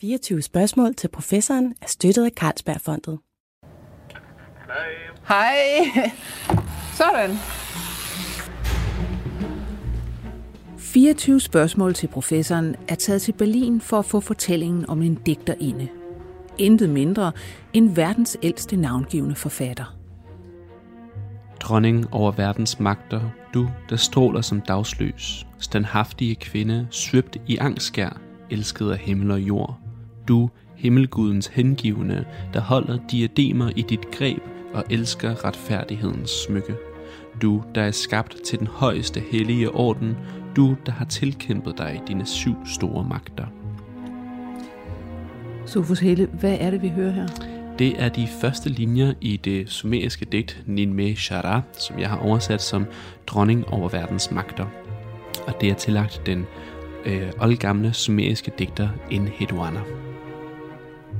24 spørgsmål til professoren er støttet af Carlsbergfondet. Hej. Sådan. 24 spørgsmål til professoren er taget til Berlin for at få fortællingen om en digterinde. Intet mindre end verdens ældste navngivende forfatter. Dronning over verdens magter, du, der stråler som dagsløs, standhaftige kvinde, svøbt i angstskær, elsket af himmel og jord. Du, himmelgudens hengivende, der holder diademer i dit greb og elsker retfærdighedens smykke. Du, der er skabt til den højeste hellige orden, du, der har tilkæmpet dig dine syv store magter. Sofus Helle, hvad er det, vi hører her? Det er de første linjer i det sumeriske digt Ninme Shara, som jeg har oversat som dronning over verdens magter. Og det er tillagt den øh, oldgamle sumeriske digter Enheduanna.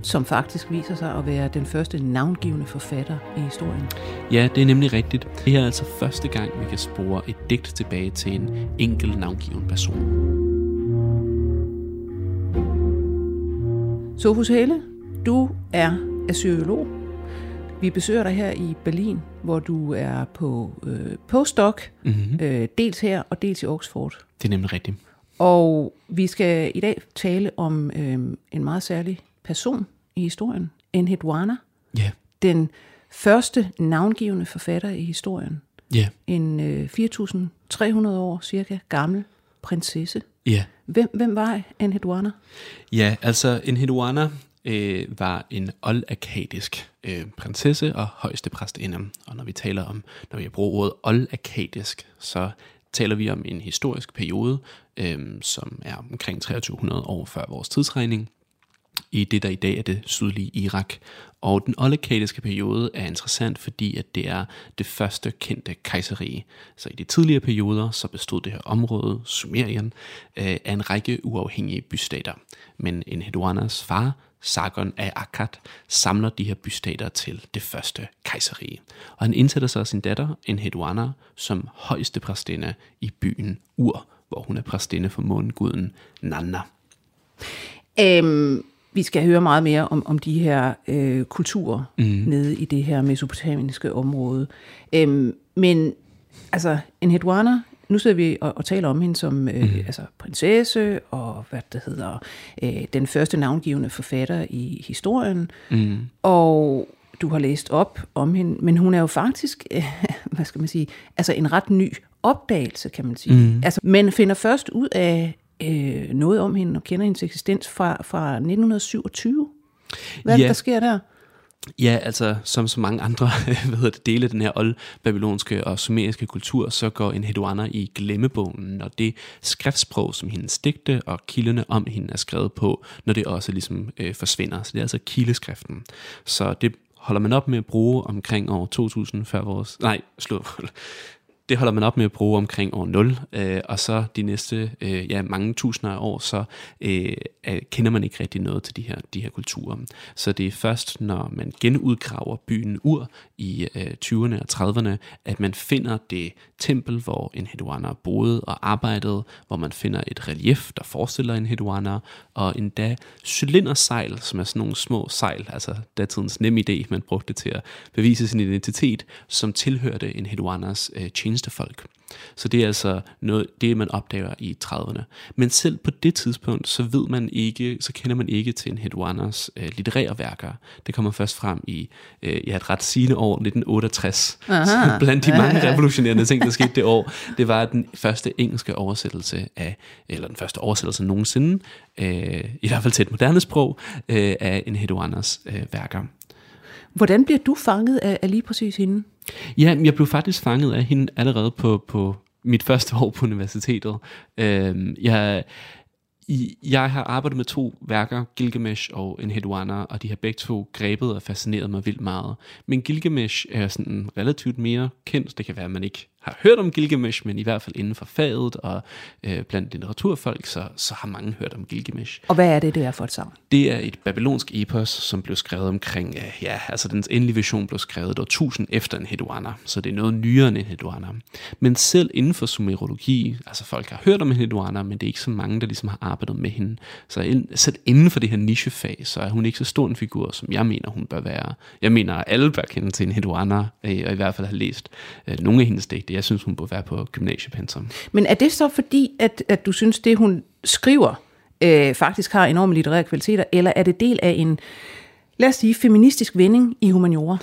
Som faktisk viser sig at være den første navngivende forfatter i historien. Ja, det er nemlig rigtigt. Det er altså første gang, vi kan spore et digt tilbage til en enkelt navngiven person. Sofus Helle, du er assyriolog. Vi besøger dig her i Berlin, hvor du er på øh, postdoc, mm-hmm. øh, dels her og dels i Oxford. Det er nemlig rigtigt. Og vi skal i dag tale om øh, en meget særlig person i historien, Enheduanna. Ja. Yeah. Den første navngivende forfatter i historien. Ja. En øh, 4.300 år cirka gammel prinsesse. Ja. Hvem, hvem var Enheduanna? Ja, altså Enheduanna øh, var en oldakadisk øh, prinsesse og højeste præstinde. Og når vi taler om, når vi bruger ordet oldakadisk, så taler vi om en historisk periode, øh, som er omkring 2300 år før vores tidsregning, i det, der i dag er det sydlige Irak. Og den oldekadiske periode er interessant, fordi at det er det første kendte kejserige. Så i de tidligere perioder, så bestod det her område, Sumerien, øh, af en række uafhængige bystater. Men en Hedwanas far, Sargon af Akkad, samler de her bystater til det første kejserige. Og han indsætter sig sin datter, Enheduanna, som højeste præstinde i byen Ur, hvor hun er præstinde for måneguden Nanna. Øhm, vi skal høre meget mere om, om de her øh, kulturer mm. nede i det her mesopotamiske område. Øhm, men altså, Enheduanna, nu sidder vi og, og taler om hende som øh, mm. altså, prinsesse og hvad det hedder, øh, den første navngivende forfatter i historien. Mm. Og du har læst op om hende, men hun er jo faktisk, øh, hvad skal man sige, altså en ret ny opdagelse, kan man sige. Mm. Altså, man finder først ud af øh, noget om hende og kender hendes eksistens fra, fra 1927. Hvad ja. der sker der? Ja, altså som så mange andre hvad hedder det, dele af den her old-babylonske og sumeriske kultur, så går en Hedwana i glemmebogen, når det skriftsprog, som hendes digte og kilderne om hende er skrevet på, når det også ligesom øh, forsvinder. Så det er altså kildeskriften. Så det holder man op med at bruge omkring år 2000 før vores... Nej, slut det holder man op med at bruge omkring år 0, øh, og så de næste øh, ja, mange tusinder af år, så øh, kender man ikke rigtig noget til de her, de her kulturer. Så det er først, når man genudgraver byen Ur i øh, 20'erne og 30'erne, at man finder det tempel, hvor en Hedwana boede og arbejdede, hvor man finder et relief, der forestiller en Hedwana, og endda cylindersejl, som er sådan nogle små sejl, altså datidens nem idé, man brugte til at bevise sin identitet, som tilhørte en Hedwanas øh, tjenestefolk. Så det er altså noget, det, man opdager i 30'erne. Men selv på det tidspunkt, så ved man ikke, så kender man ikke til en Hedwanas øh, litterære værker. Det kommer først frem i øh, ja, et ret sigende år, 1968. Aha. blandt de mange revolutionerende ting, der skete det år, det var den første engelske oversættelse af, eller den første oversættelse nogensinde, øh, i hvert fald til et moderne sprog, øh, af en Hedwanas øh, værker. Hvordan bliver du fanget af, af lige præcis hende? Ja, jeg blev faktisk fanget af hende allerede på, på mit første år på universitetet. Øh, jeg, jeg har arbejdet med to værker, Gilgamesh og Enheduanna, og de har begge to grebet og fascineret mig vildt meget. Men Gilgamesh er sådan relativt mere kendt. Det kan være, at man ikke har hørt om Gilgamesh, men i hvert fald inden for faget og øh, blandt litteraturfolk, så, så har mange hørt om Gilgamesh. Og hvad er det, det er for et sammen? Det er et babylonsk epos, som blev skrevet omkring, øh, ja, altså dens endelige version blev skrevet år 1000 efter en Hedwana, så det er noget nyere end en Hedwana. Men selv inden for sumerologi, altså folk har hørt om en Hedwana, men det er ikke så mange, der ligesom har arbejdet med hende. Så ind, selv inden for det her nichefag, så er hun ikke så stor en figur, som jeg mener, hun bør være. Jeg mener, at alle bør kende til en Hedwana, øh, og i hvert fald har læst øh, nogle af hendes digte. Jeg synes, hun burde være på gymnasiepensum. Men er det så fordi, at, at du synes, det hun skriver øh, faktisk har enorme litterære kvaliteter, eller er det del af en, lad os sige, feministisk vending i humaniora?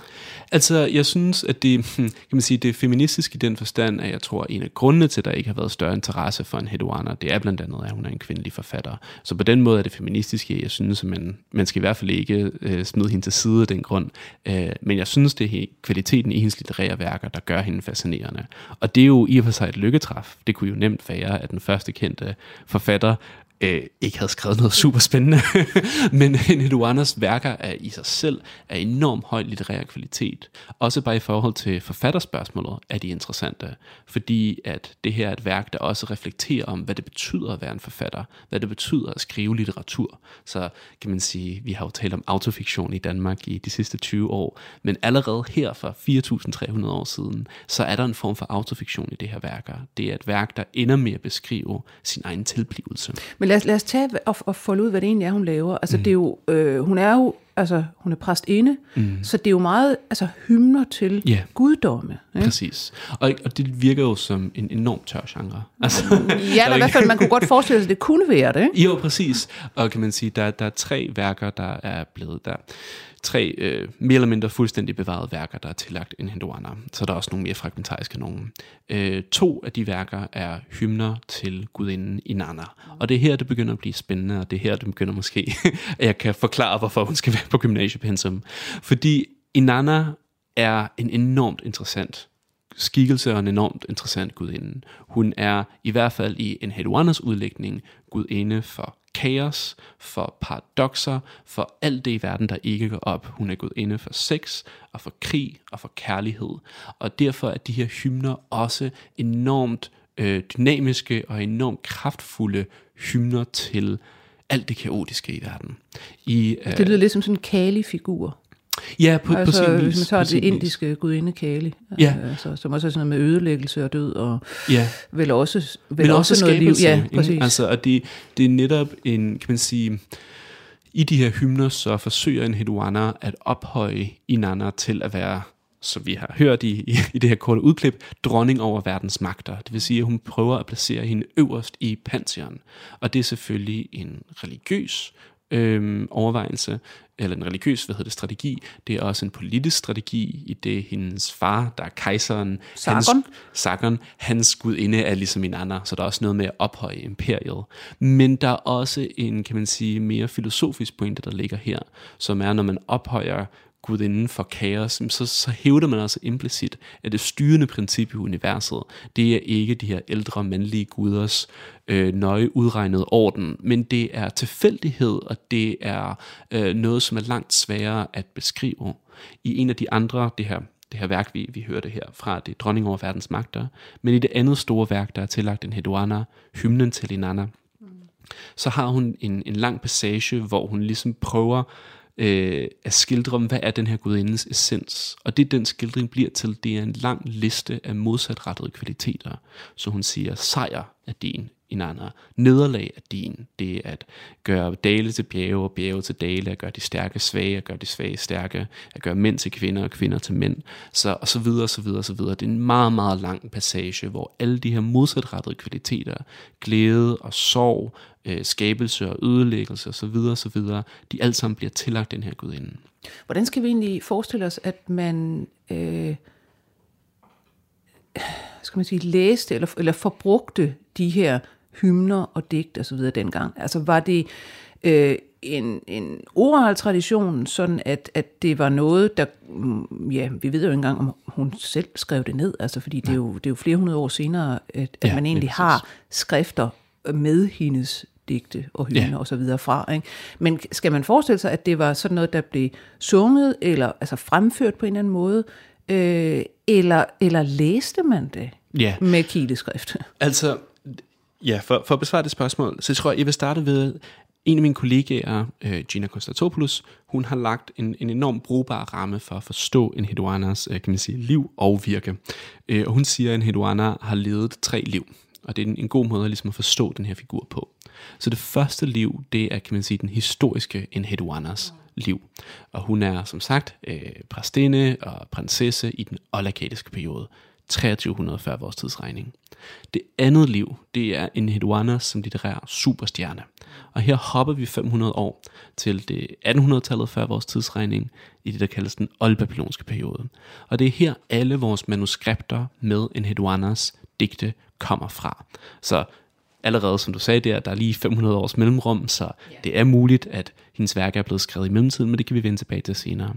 Altså, jeg synes, at det, kan man sige, det er feministisk i den forstand, at jeg tror, at en af grundene til, at der ikke har været større interesse for en Hedwana, det er blandt andet, at hun er en kvindelig forfatter. Så på den måde er det feministiske, jeg synes, at man, man skal i hvert fald ikke øh, smide hende til side af den grund. Øh, men jeg synes, det er kvaliteten i hendes litterære værker, der gør hende fascinerende. Og det er jo i og for sig et lykketræf. Det kunne jo nemt være, at den første kendte forfatter øh, ikke havde skrevet noget super spændende. Men øh, Eduardas værker er i sig selv af enormt høj litterær kvalitet. Også bare i forhold til forfatterspørgsmålet er de interessante. Fordi at det her er et værk, der også reflekterer om, hvad det betyder at være en forfatter. Hvad det betyder at skrive litteratur. Så kan man sige, vi har jo talt om autofiktion i Danmark i de sidste 20 år. Men allerede her for 4.300 år siden, så er der en form for autofiktion i det her værker. Det er et værk, der ender med at beskrive sin egen tilblivelse. Men lad os, lad os tage og, og folde ud, hvad det egentlig er, hun laver. Altså, mm. det er jo, øh, hun er jo altså, hun er præstinde, mm. så det er jo meget altså, hymner til yeah. guddomme. Ikke? Præcis. Og, og det virker jo som en enorm tør genre. Altså, ja, der i hvert fald, man kunne godt forestille sig, at det kunne være det. Ikke? Jo, præcis. Og kan man sige, der, der er tre værker, der er blevet der tre øh, mere eller mindre fuldstændig bevarede værker, der er tillagt en hinduaner. Så der er også nogle mere fragmentariske nogen. Øh, to af de værker er hymner til gudinden Inanna. Og det er her, det begynder at blive spændende, og det er her, det begynder måske, at jeg kan forklare, hvorfor hun skal være på gymnasiepensum. Fordi Inanna er en enormt interessant skikkelse og en enormt interessant gudinde. Hun er i hvert fald i en Hedwanas udlægning gudinde for kaos, for paradoxer, for alt det i verden, der ikke går op. Hun er gået inde for sex, og for krig, og for kærlighed. Og derfor er de her hymner også enormt øh, dynamiske og enormt kraftfulde hymner til alt det kaotiske i verden. I, øh, det lyder lidt som sådan en Kali-figur. Ja, på, altså, på sin vis. Hvis man tager det indiske gudinde Kali, ja. altså, som også er sådan noget med ødelæggelse og død, og ja. vel også, vel Men også, også noget liv. Ja, præcis. Altså, og det, det er netop en, kan man sige, i de her hymner, så forsøger en Hedwana at ophøje Inanna til at være som vi har hørt i, i, i det her korte udklip, dronning over verdens magter. Det vil sige, at hun prøver at placere hende øverst i pantheon. Og det er selvfølgelig en religiøs øhm, overvejelse, eller en religiøs hvad hedder det, strategi, det er også en politisk strategi, i det hendes far, der er kejseren, Sargon, hans, Sargon, hans gudinde er ligesom en anden, så der er også noget med at ophøje imperiet. Men der er også en, kan man sige, mere filosofisk pointe, der ligger her, som er, når man ophøjer gudinden for kaos, så, så hævder man altså implicit, at det styrende princip i universet, det er ikke de her ældre mandlige guders øh, nøje udregnede orden, men det er tilfældighed, og det er øh, noget, som er langt sværere at beskrive. I en af de andre, det her det her værk, vi, vi hørte her fra, det er Dronning over verdens magter, men i det andet store værk, der er tillagt en Hedwana, hymnen til Inanna, så har hun en, en lang passage, hvor hun ligesom prøver øh, at skildre, hvad er den her gudindes essens. Og det den skildring bliver til, det er en lang liste af modsatrettede kvaliteter. Så hun siger, sejr er din, en anden. Nederlag er din. Det er at gøre dale til bjerge og bjerge til dale, at gøre de stærke svage, at gøre de svage stærke, at gøre mænd til kvinder og kvinder til mænd, så, og så videre, og så videre, og så videre. Det er en meget, meget lang passage, hvor alle de her modsatrettede kvaliteter, glæde og sorg, øh, skabelse og ødelæggelse osv., osv., de alt sammen bliver tillagt den her gudinde. Hvordan skal vi egentlig forestille os, at man øh, skal man sige, læste eller, eller forbrugte de her hymner og digt osv. dengang? Altså var det øh, en, en oral tradition, sådan at, at det var noget, der, mm, ja, vi ved jo ikke engang, om hun selv skrev det ned, altså fordi det er, jo, det er jo flere hundrede år senere, at, at ja, man egentlig har skrifter med hendes digte og hymner ja. og så videre fra. Ikke? Men skal man forestille sig, at det var sådan noget, der blev sunget eller altså fremført på en eller anden måde, øh, eller, eller læste man det? Ja. med kileskrift. Altså, ja, for, for at besvare det spørgsmål, så tror jeg, jeg vil starte ved, en af mine kollegaer, øh, Gina Konstantopoulos, hun har lagt en, en enorm brugbar ramme for at forstå en Hedwanas, øh, kan man sige, liv og virke. Øh, og hun siger, at en Hedwana har levet tre liv. Og det er en, en god måde ligesom at forstå den her figur på. Så det første liv, det er, kan man sige, den historiske Enheduanas liv. Og hun er, som sagt, øh, præstinde og prinsesse i den olakatiske periode. 2300 før vores tidsregning. Det andet liv, det er Enheduanas som litterær superstjerne. Og her hopper vi 500 år til det 1800-tallet før vores tidsregning, i det, der kaldes den oldbabylonske periode. Og det er her alle vores manuskripter med Enheduanas digte kommer fra. Så allerede, som du sagde der, der er lige 500 års mellemrum, så det er muligt, at hendes værker er blevet skrevet i mellemtiden, men det kan vi vende tilbage til senere.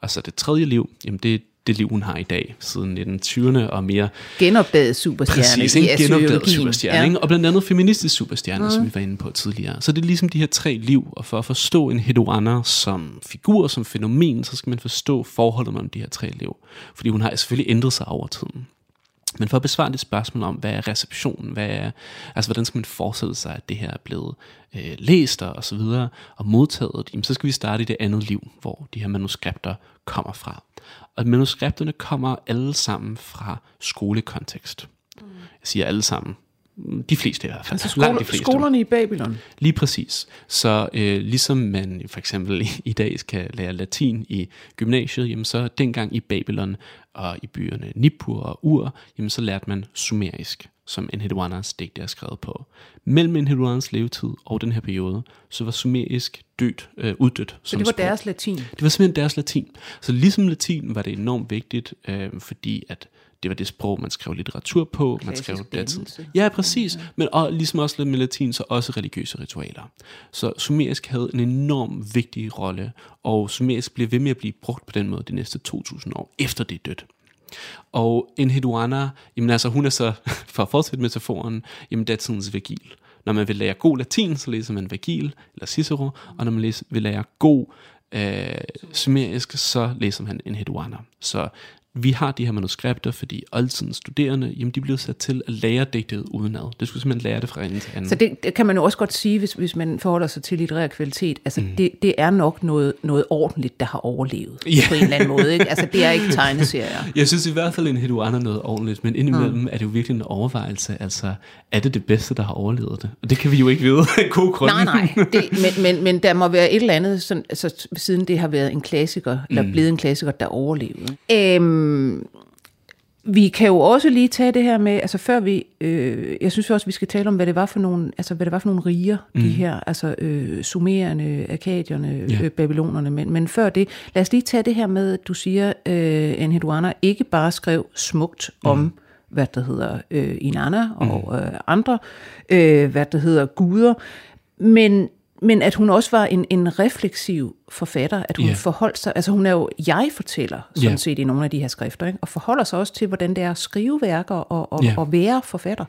Og så det tredje liv, jamen det er det liv, hun har i dag, siden 1920'erne og mere... Genopdaget superstjerne Præcis, en genopdaget superstjerne, ja. og blandt andet feministisk superstjerne, mm. som vi var inde på tidligere. Så det er ligesom de her tre liv, og for at forstå en Hedwana som figur, som fænomen, så skal man forstå forholdet mellem de her tre liv. Fordi hun har selvfølgelig ændret sig over tiden. Men for at besvare det spørgsmål om, hvad er receptionen, hvad er, altså hvordan skal man forestille sig, at det her er blevet øh, læst og så videre, og modtaget, jamen, så skal vi starte i det andet liv, hvor de her manuskripter kommer fra. Og manuskripterne kommer alle sammen fra skolekontekst. Jeg siger alle sammen. De fleste i hvert fald. Altså Langt de skole, fleste. skolerne i Babylon. Lige præcis. Så øh, ligesom man for eksempel i, i dag skal lære latin i gymnasiet, jamen så dengang i Babylon og i byerne Nippur og Ur, jamen så lærte man sumerisk, som Enheduanas digte er skrevet på. Mellem Enheduanas levetid og den her periode, så var sumerisk dødt, øh, uddødt Så som det var sprog. deres latin. Det var simpelthen deres latin. Så ligesom latin var det enormt vigtigt, øh, fordi at det var det sprog, man skrev litteratur på. man Klassisk skrev datid. dannelse. Ja, præcis. Men og, ligesom også lidt med latin, så også religiøse ritualer. Så sumerisk havde en enorm vigtig rolle, og sumerisk bliver ved med at blive brugt på den måde de næste 2000 år, efter det er dødt. Og Enheduanna, jamen altså hun er så, for at fortsætte metaforen, jamen datidens Virgil. Når man vil lære god latin, så læser man Virgil eller Cicero, og når man læser, vil lære god øh, sumerisk, så læser man Enheduanna. Så vi har de her manuskripter, fordi oldtidens studerende, jamen de blev sat til at lære digtet udenad. Det skulle simpelthen lære det fra ende til anden. Så det, det kan man jo også godt sige, hvis, hvis man forholder sig til litterær kvalitet. Altså, mm. det, det er nok noget, noget ordentligt, der har overlevet Ja. på en eller anden måde. Ikke? Altså, det er ikke tegneserier. Jeg synes i hvert fald, en Hedwana er noget ordentligt, men indimellem mm. er det jo virkelig en overvejelse. Altså, er det det bedste, der har overlevet det? Og det kan vi jo ikke vide af gode grunde. Nej, nej. Det, men, men, men der må være et eller andet, sådan, altså, siden det har været en klassiker, eller blevet en klassiker, der overlevede. Øhm, vi kan jo også lige tage det her med, altså før vi, øh, jeg synes også, vi skal tale om, hvad det var for nogle, altså hvad det var for nogle riger, mm. de her, altså øh, sumererne, akadierne, Ja. øh, babylonerne, men, men før det, lad os lige tage det her med, at du siger, øh, Enheduanna ikke bare skrev smukt om, mm. hvad der hedder øh, Inanna og øh, andre, øh, hvad der hedder guder, men men at hun også var en, en refleksiv forfatter, at hun Ja. forholdt sig, altså hun er jo jeg-fortæller, sådan Ja. set i nogle af de her skrifter, ikke? og forholder sig også til, hvordan det er at skrive værker og, og, Ja. og være forfatter.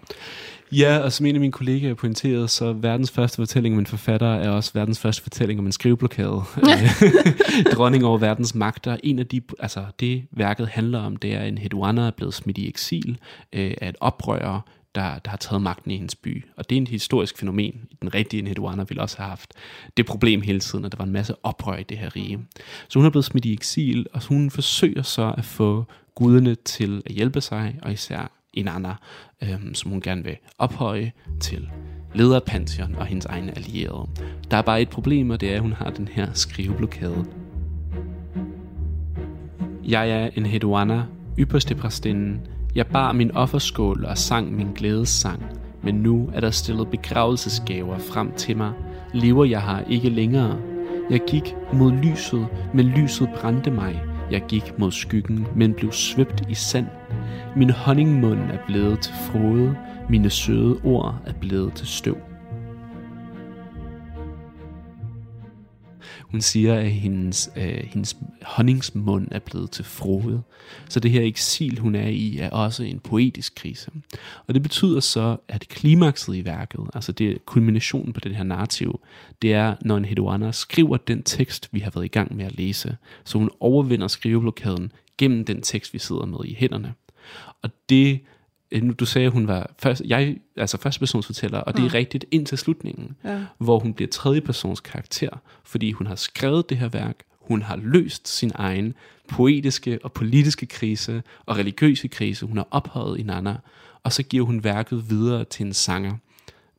Ja, og som en af mine kollegaer pointerede, så verdens første fortælling om en forfatter er også verdens første fortælling om en skriveblokade. Dronning over verdens magter. En af de, altså det værket handler om, det er en Hedwana er blevet smidt i eksil øh, af et oprører, der, der har taget magten i hendes by. Og det er et historisk fænomen. Den rigtige Hedwana ville også have haft det problem hele tiden, at der var en masse oprør i det her rige. Så hun er blevet smidt i eksil, og hun forsøger så at få guderne til at hjælpe sig, og især Inanna, øhm, som hun gerne vil ophøje til leder af Pantheon og hendes egne allierede. Der er bare et problem, og det er, at hun har den her skriveblokade. Jeg er en Hedwana, ypperste præstinden. Jeg bar min offerskål og sang min glædessang. Men nu er der stillet begravelsesgaver frem til mig. Lever jeg her ikke længere? Jeg gik mod lyset, men lyset brændte mig. Jeg gik mod skyggen, men blev svøbt i sand. Min honningmund er blevet til frode. Mine søde ord er blevet til støv. Hun siger, at hendes, øh, hendes honningsmund er blevet til frode. Så det her eksil, hun er i, er også en poetisk krise. Og det betyder så, at klimakset i værket, altså det kulminationen på den her narrativ, det er, når en Hedwana skriver den tekst, vi har været i gang med at læse. Så hun overvinder skriveblokaden gennem den tekst, vi sidder med i hænderne. Og det du sagde, at hun var først, jeg, altså førstepersonsfortæller, og det er rigtigt indtil slutningen, Ja. hvor hun bliver tredjepersons karakter, fordi hun har skrevet det her værk, hun har løst sin egen poetiske og politiske krise og religiøse krise, hun har ophøjet i Nana, og så giver hun værket videre til en sanger,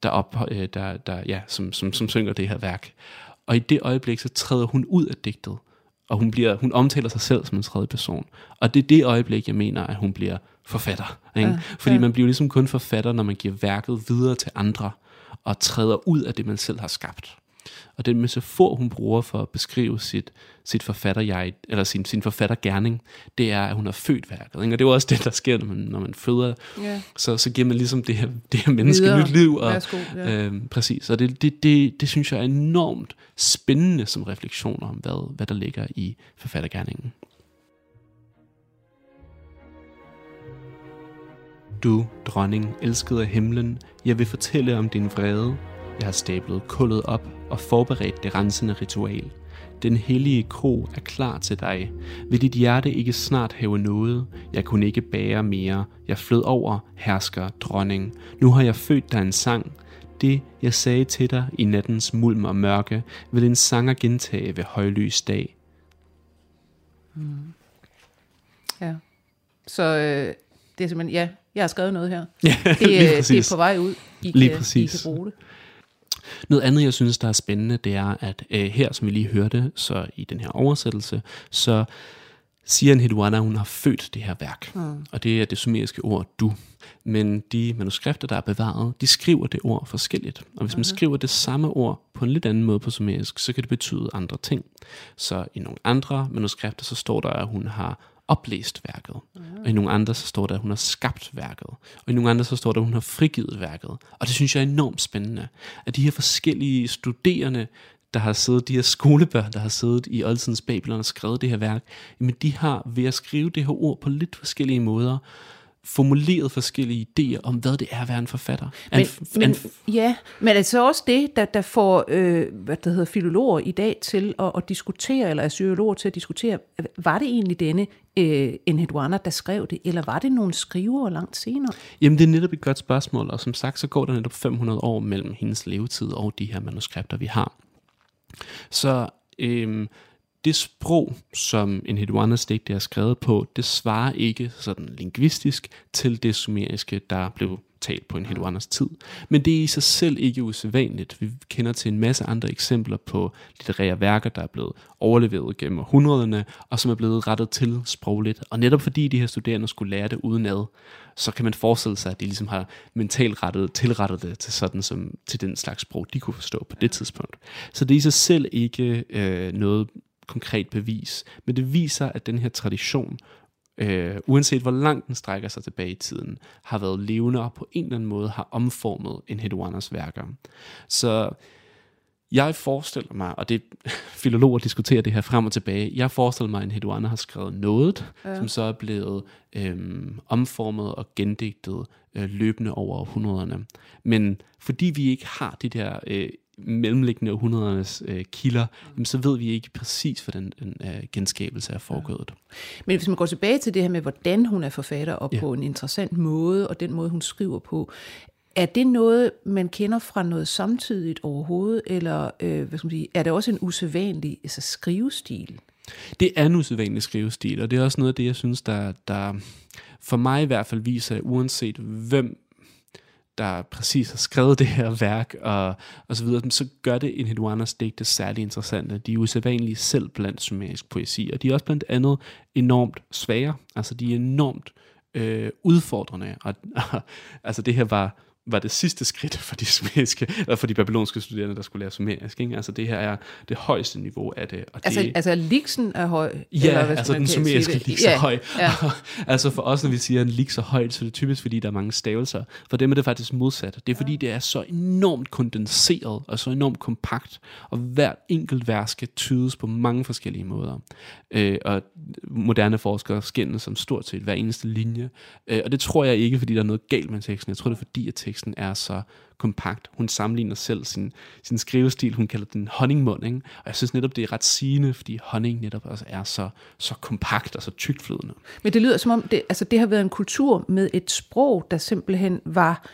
der, op, øh, der, der, ja, som, som, som synger det her værk. Og i det øjeblik, så træder hun ud af digtet, og hun, bliver, hun omtaler sig selv som en tredje person. Og det er det øjeblik, jeg mener, at hun bliver forfatter. Ikke? Ja, Fordi ja. man bliver ligesom kun forfatter, når man giver værket videre til andre, og træder ud af det, man selv har skabt. Og den metafor, hun bruger for at beskrive sit, sit forfatter eller sin, sin forfattergærning, det er, at hun har født værket. Ikke? Og det er jo også det, der sker, når man, når man føder. Ja. Så, så giver man ligesom det her, det her menneske Videre. nyt liv. Og, Værsgo, ja. øhm, præcis. Og det, det, det, det synes jeg er enormt spændende som refleksioner om, hvad, hvad der ligger i forfattergærningen. Du, dronning, elskede af himlen, jeg vil fortælle om din vrede. Jeg har stablet kullet op og forberedt det rensende ritual. Den hellige kro er klar til dig. Vil dit hjerte ikke snart have noget? Jeg kunne ikke bære mere. Jeg flød over, hersker, dronning. Nu har jeg født dig en sang. Det, jeg sagde til dig i nattens mulm og mørke, vil en sanger gentage ved højlys dag. Ja. Så øh, det er simpelthen, ja, jeg har skrevet noget her. Ja, Det, øh, det er på vej ud. I Lige kan, præcis. I kan bruge det. Noget andet, jeg synes, der er spændende, det er, at øh, her, som vi lige hørte, så i den her oversættelse, så siger en Hedwana, hun har født det her værk. Mm. Og det er det sumeriske ord du. Men de manuskripter, der er bevaret, de skriver det ord forskelligt. Og hvis man skriver det samme ord på en lidt anden måde på sumerisk, så kan det betyde andre ting. Så i nogle andre manuskripter, så står der, at hun har oplæst værket. Og i nogle andre, så står der, at hun har skabt værket. Og i nogle andre, så står der, at hun har frigivet værket. Og det synes jeg er enormt spændende. At de her forskellige studerende, der har siddet, de her skolebørn, der har siddet i oldtidens Babylon og skrevet det her værk, jamen de har ved at skrive det her ord på lidt forskellige måder, formuleret forskellige idéer om, hvad det er at være en forfatter. Men, en, men, en, ja, men altså også det, der, der får øh, hvad der hedder, filologer i dag til at, at diskutere, eller assyologer til at diskutere, var det egentlig denne øh, Enheduanna, der skrev det, eller var det nogle skrivere langt senere? Jamen, det er netop et godt spørgsmål, og som sagt, så går der netop 500 år mellem hendes levetid og de her manuskripter, vi har. Så øhm, det sprog, som en Hedwanas digte er skrevet på, det svarer ikke sådan lingvistisk til det sumeriske, der blev talt på en Hedwanas tid. Men det er i sig selv ikke usædvanligt. Vi kender til en masse andre eksempler på litterære værker, der er blevet overleveret gennem århundrederne, og som er blevet rettet til sprogligt. Og netop fordi de her studerende skulle lære det udenad, så kan man forestille sig, at de ligesom har mentalt rettet, tilrettet det til, sådan som, til den slags sprog, de kunne forstå på det tidspunkt. Så det er i sig selv ikke øh, noget konkret bevis, men det viser, at den her tradition, øh, uanset hvor langt den strækker sig tilbage i tiden, har været levende og på en eller anden måde har omformet en Hedwanas værker. Så jeg forestiller mig, og det filologer diskuterer det her frem og tilbage, jeg forestiller mig, at en Hedwana har skrevet noget, ja. som så er blevet øhm, omformet og gendigtet øh, løbende over århundrederne. Men fordi vi ikke har de der øh, mellemliggende århundredernes øh, kilder, jamen, så ved vi ikke præcis, hvordan den øh, genskabelse er foregået. Men hvis man går tilbage til det her med, hvordan hun er forfatter, og Ja. ja. på en interessant måde, og den måde, hun skriver på, er det noget, man kender fra noget samtidigt overhovedet, eller øh, hvad skal man sige, er det også en usædvanlig altså, skrivestil? Det er en usædvanlig skrivestil, og det er også noget af det, jeg synes, der, der for mig i hvert fald viser, at uanset hvem der præcis har skrevet det her værk, og, og så videre, så gør det en Hedwanas digte særlig interessante. De er usædvanlige selv blandt sumerisk poesi, og de er også blandt andet enormt svære. Altså, de er enormt øh, udfordrende. Og, og, altså, det her var var det sidste skridt for de sumeriske, eller for de babylonske studerende, der skulle lære sumerisk. Ikke? Altså det her er det højeste niveau af det. Og det Altså, altså liksen er høj? Ja, eller hvad altså den sumeriske lig så ja, høj. Ja. altså for os, når vi siger en lig så højt, så er det typisk, fordi der er mange stavelser. For dem er det faktisk modsat. Det er fordi, det er så enormt kondenseret og så enormt kompakt, og hvert enkelt vers skal tydes på mange forskellige måder. Øh, og moderne forskere skændes som stort set hver eneste linje. Øh, og det tror jeg ikke, fordi der er noget galt med teksten. Jeg tror, det er fordi, at teksten teksten er så kompakt. Hun sammenligner selv sin, sin skrivestil, hun kalder den honningmund, ikke? og jeg synes netop, det er ret sigende, fordi honning netop også er så, så kompakt og så tygtflydende. Men det lyder som om, det, altså det har været en kultur med et sprog, der simpelthen var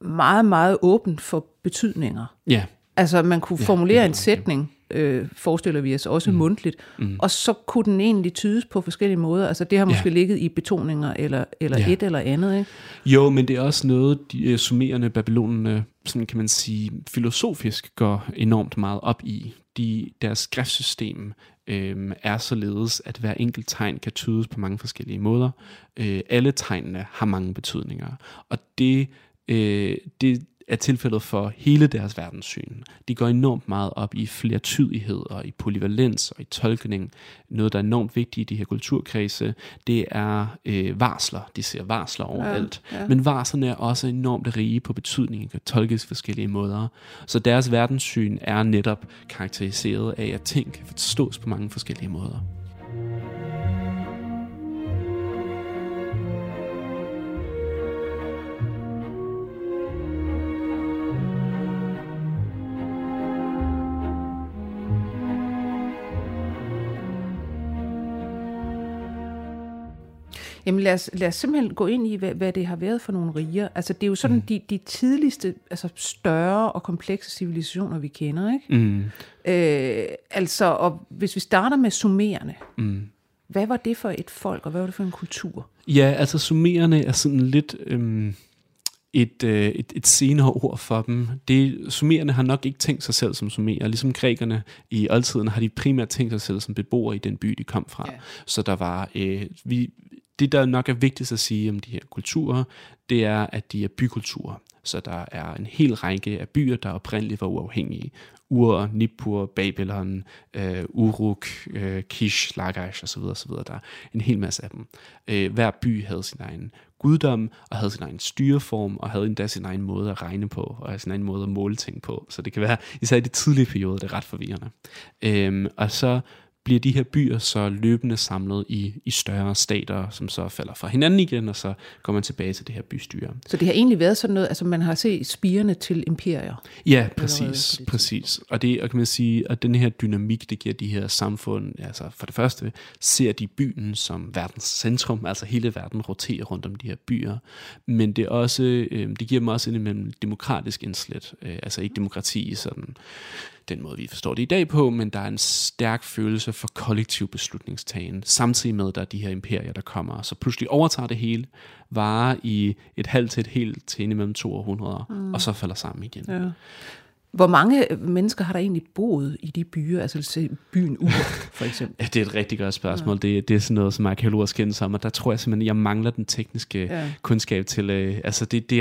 meget, meget åben for betydninger. Ja. Altså man kunne Ja, formulere det en sætning, øh, forestiller vi os også mm. mundtligt, mm. og så kunne den egentlig tydes på forskellige måder. Altså det har måske Ja. ligget i betoninger eller, eller Ja. et eller andet. Ikke? Jo, men det er også noget, de øh, summerende babylonerne, sådan kan man sige, filosofisk går enormt meget op i. De, deres skriftsystem øh, er således, at hver enkelt tegn kan tydes på mange forskellige måder. Øh, alle tegnene har mange betydninger, og det, øh, det er tilfældet for hele deres verdenssyn. De går enormt meget op i flertydighed og i polyvalens og i tolkning. Noget, der er enormt vigtigt i de her kulturkredse, det er øh, varsler. De ser varsler overalt. Ja, ja. Men varslerne er også enormt rige på betydning og kan tolkes forskellige måder. Så deres verdenssyn er netop karakteriseret af, at ting kan forstås på mange forskellige måder. Jamen lad os, lad os simpelthen gå ind i, hvad, hvad det har været for nogle riger. Altså det er jo sådan mm. de, de tidligste, altså større og komplekse civilisationer, vi kender. Ikke? Mm. Øh, altså, og hvis vi starter med sumererne, Mm. hvad var det for et folk, og hvad var det for en kultur? Ja, altså summererne er sådan lidt øhm, et, øh, et, et senere ord for dem. Det, summererne har nok ikke tænkt sig selv som summerer. Ligesom grækerne i oldtiden har de primært tænkt sig selv som beboere i den by, de kom fra. Ja. Så der var... Øh, vi, det, der nok er vigtigst at sige om de her kulturer, det er, at de er bykulturer. Så der er en hel række af byer, der oprindeligt var uafhængige. Ur, Nippur, Babylon, øh, Uruk, øh, Kish, Lagash osv. osv. Der er en hel masse af dem. Øh, hver by havde sin egen guddom, og havde sin egen styreform, og havde endda sin egen måde at regne på, og sin egen måde at måle ting på. Så det kan være, især i de tidlige perioder, det er ret forvirrende. Øh, og så bliver de her byer så løbende samlet i, i større stater, som så falder fra hinanden igen, og så går man tilbage til det her bystyre. Så det har egentlig været sådan noget, altså man har set spirene til imperier. Ja, præcis, det præcis. Og det og kan man sige, at den her dynamik, det giver de her samfund, altså for det første ser de byen som verdens centrum, altså hele verden roterer rundt om de her byer, men det er også, øh, det giver dem også en demokratisk indslæt, øh, altså ikke demokrati i sådan den måde, vi forstår det i dag på, men der er en stærk følelse for kollektiv beslutningstagen, samtidig med, at der er de her imperier, der kommer, så pludselig overtager det hele, varer i et halvt til et helt til indimellem to århundreder, mm. og så falder sammen igen. Ja. Hvor mange mennesker har der egentlig boet i de byer, altså byen Ur for eksempel? Ja, det er et rigtig godt spørgsmål. Ja. Det, det er sådan noget, som arkeologer skændes om, og der tror jeg simpelthen, jeg mangler den tekniske Ja. kundskab til, øh, altså det, det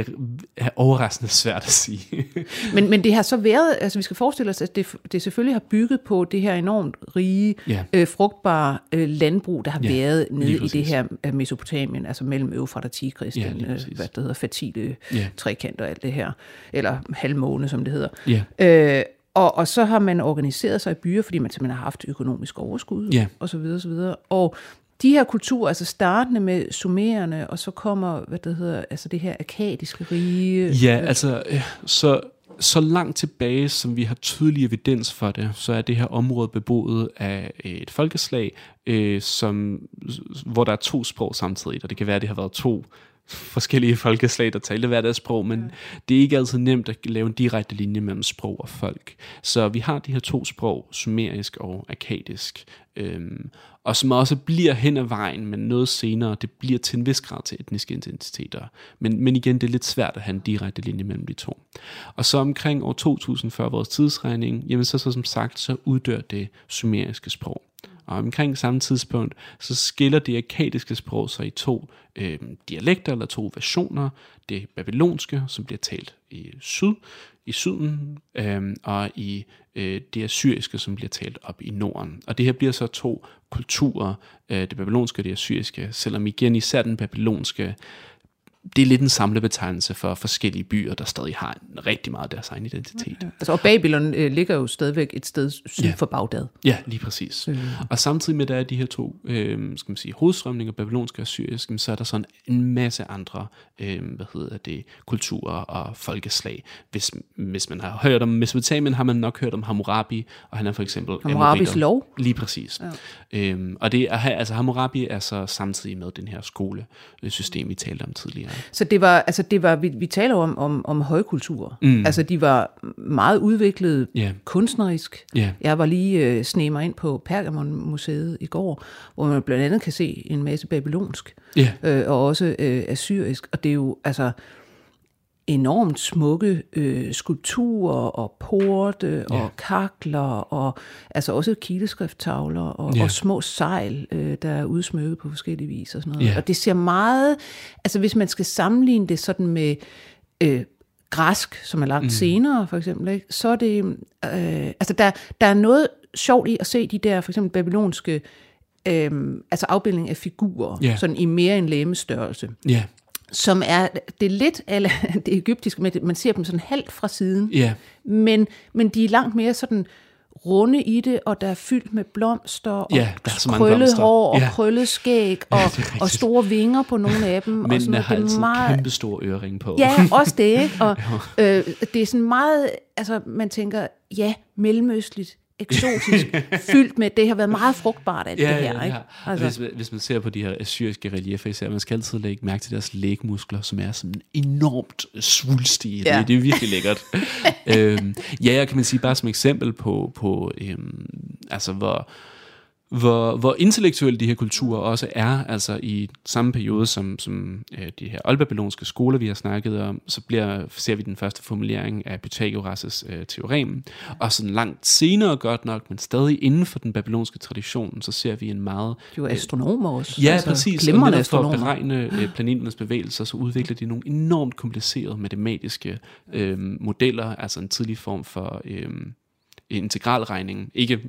er overraskende svært at sige. Men, men det har så været, altså vi skal forestille os, at det, det selvfølgelig har bygget på det her enormt rige, Ja. øh, frugtbare øh, landbrug, der har Ja, været nede i det her øh, Mesopotamien, altså mellem Eufrat og Tigris, Ja, den, øh, hvad det hedder, fertile Ja. trekant og alt det her, eller halvmåne, som det hedder. ja. Øh, og, og så har man organiseret sig i byer, fordi man simpelthen har haft økonomisk overskud, Ja. og så videre, og så videre. Og de her kulturer, altså startende med sumererne, og så kommer, hvad det hedder, altså det her akadiske rige. Ja, altså, øh, så, så langt tilbage, som vi har tydelig evidens for det, så er det her område beboet af øh, et folkeslag, øh, som, hvor der er to sprog samtidig, og det kan være, at det har været to forskellige folkeslag, der talte hver deres sprog, men ja. det er ikke altid nemt at lave en direkte linje mellem sprog og folk. Så vi har de her to sprog, sumerisk og akadisk, øhm, og som også bliver hen ad vejen, men noget senere, det bliver til en vis grad til etniske identiteter. Men, men igen, det er lidt svært at have en direkte linje mellem de to. Og så omkring år 2000 før vores tidsregning, jamen så, så som sagt, så uddør det sumeriske sprog. Og omkring samme tidspunkt, så skiller det akkadiske sprog sig i to øh, dialekter eller to versioner. Det babylonske, som bliver talt i syd, i syden, øh, og i øh, det assyriske, som bliver talt op i norden. Og det her bliver så to kulturer, øh, det babylonske og det assyriske, selvom igen især den babylonske det er lidt en samlebetegnelse for forskellige byer, der stadig har en rigtig meget af deres egen identitet. Okay. Altså, og Babylon øh, ligger jo stadigvæk et sted syd Ja. for Bagdad. Ja, lige præcis. Mm. Og samtidig med, at der er de her to øh, skal man sige, hovedstrømninger, babylonske og syriske, så er der sådan en masse andre øh, hvad hedder det, kulturer og folkeslag. Hvis, hvis man har hørt om Mesopotamien, har man nok hørt om Hammurabi, og han er for eksempel... Hammurabis Amoriter. lov? Lige præcis. Ja. Øhm, og det er, altså Hammurabi er så samtidig med den her skolesystem, vi talte om tidligere. Så det var, altså det var, vi, vi taler om, om, om højkultur. Mm. Altså de var meget udviklet Ja. kunstnerisk. Ja. Jeg var lige øh, sne mig ind på Pergamon-museet i går, hvor man blandt andet kan se en masse babylonsk, Ja. øh, og også øh, assyrisk. Og det er jo altså enormt smukke øh, skulpturer og porte Ja. og kakler og altså også kileskrifttavler og, Ja. og små sejl, øh, der er udsmykket på forskellige vis og sådan noget. Ja. Og det ser meget, altså hvis man skal sammenligne det sådan med øh, græsk, som er langt mm. senere for eksempel, ikke? så er det, øh, altså der, der er noget sjovt i at se de der for eksempel babylonske øh, altså afbildning af figurer, Ja. sådan i mere en lægemestørrelse Ja. Som er, det er lidt eller det egyptiske, med man ser dem sådan halvt fra siden, Ja. men, men de er langt mere sådan runde i det, og der er fyldt med blomster, og Ja, der er så mange krøllet blomster. hår, og Ja. krøllet skæg, og, rigtigt. og store vinger på nogle af dem. og sådan Mændene har Det er altid meget- kæmpe store øreringe på. Ja, også det, ikke? Og øh, det er sådan meget, altså man tænker, ja, mellemøstligt, eksotisk, fyldt med, det har været meget frugtbart alt det her, ikke? Altså. Hvis, hvis man ser på de her assyriske reliefer især, man skal altid lægge mærke til deres lægmuskler, som er sådan enormt svulstige. Ja. Det, det er virkelig lækkert. øhm, ja, jeg kan man sige bare som eksempel på, på øhm, altså hvor, hvor, hvor intellektuelle de her kulturer også er, altså i samme periode som, som øh, de her oldbabylonske skoler, vi har snakket om, så bliver, ser vi den første formulering af Pythagoras' øh, teorem, og sådan langt senere godt nok, men stadig inden for den babylonske tradition, så ser vi en meget... De var astronomer også. Ja, altså, præcis. Og netop for at beregne øh, planeternes bevægelser, så udvikler de nogle enormt komplicerede matematiske øh, modeller, altså en tidlig form for... Øh, integralregning. Ikke,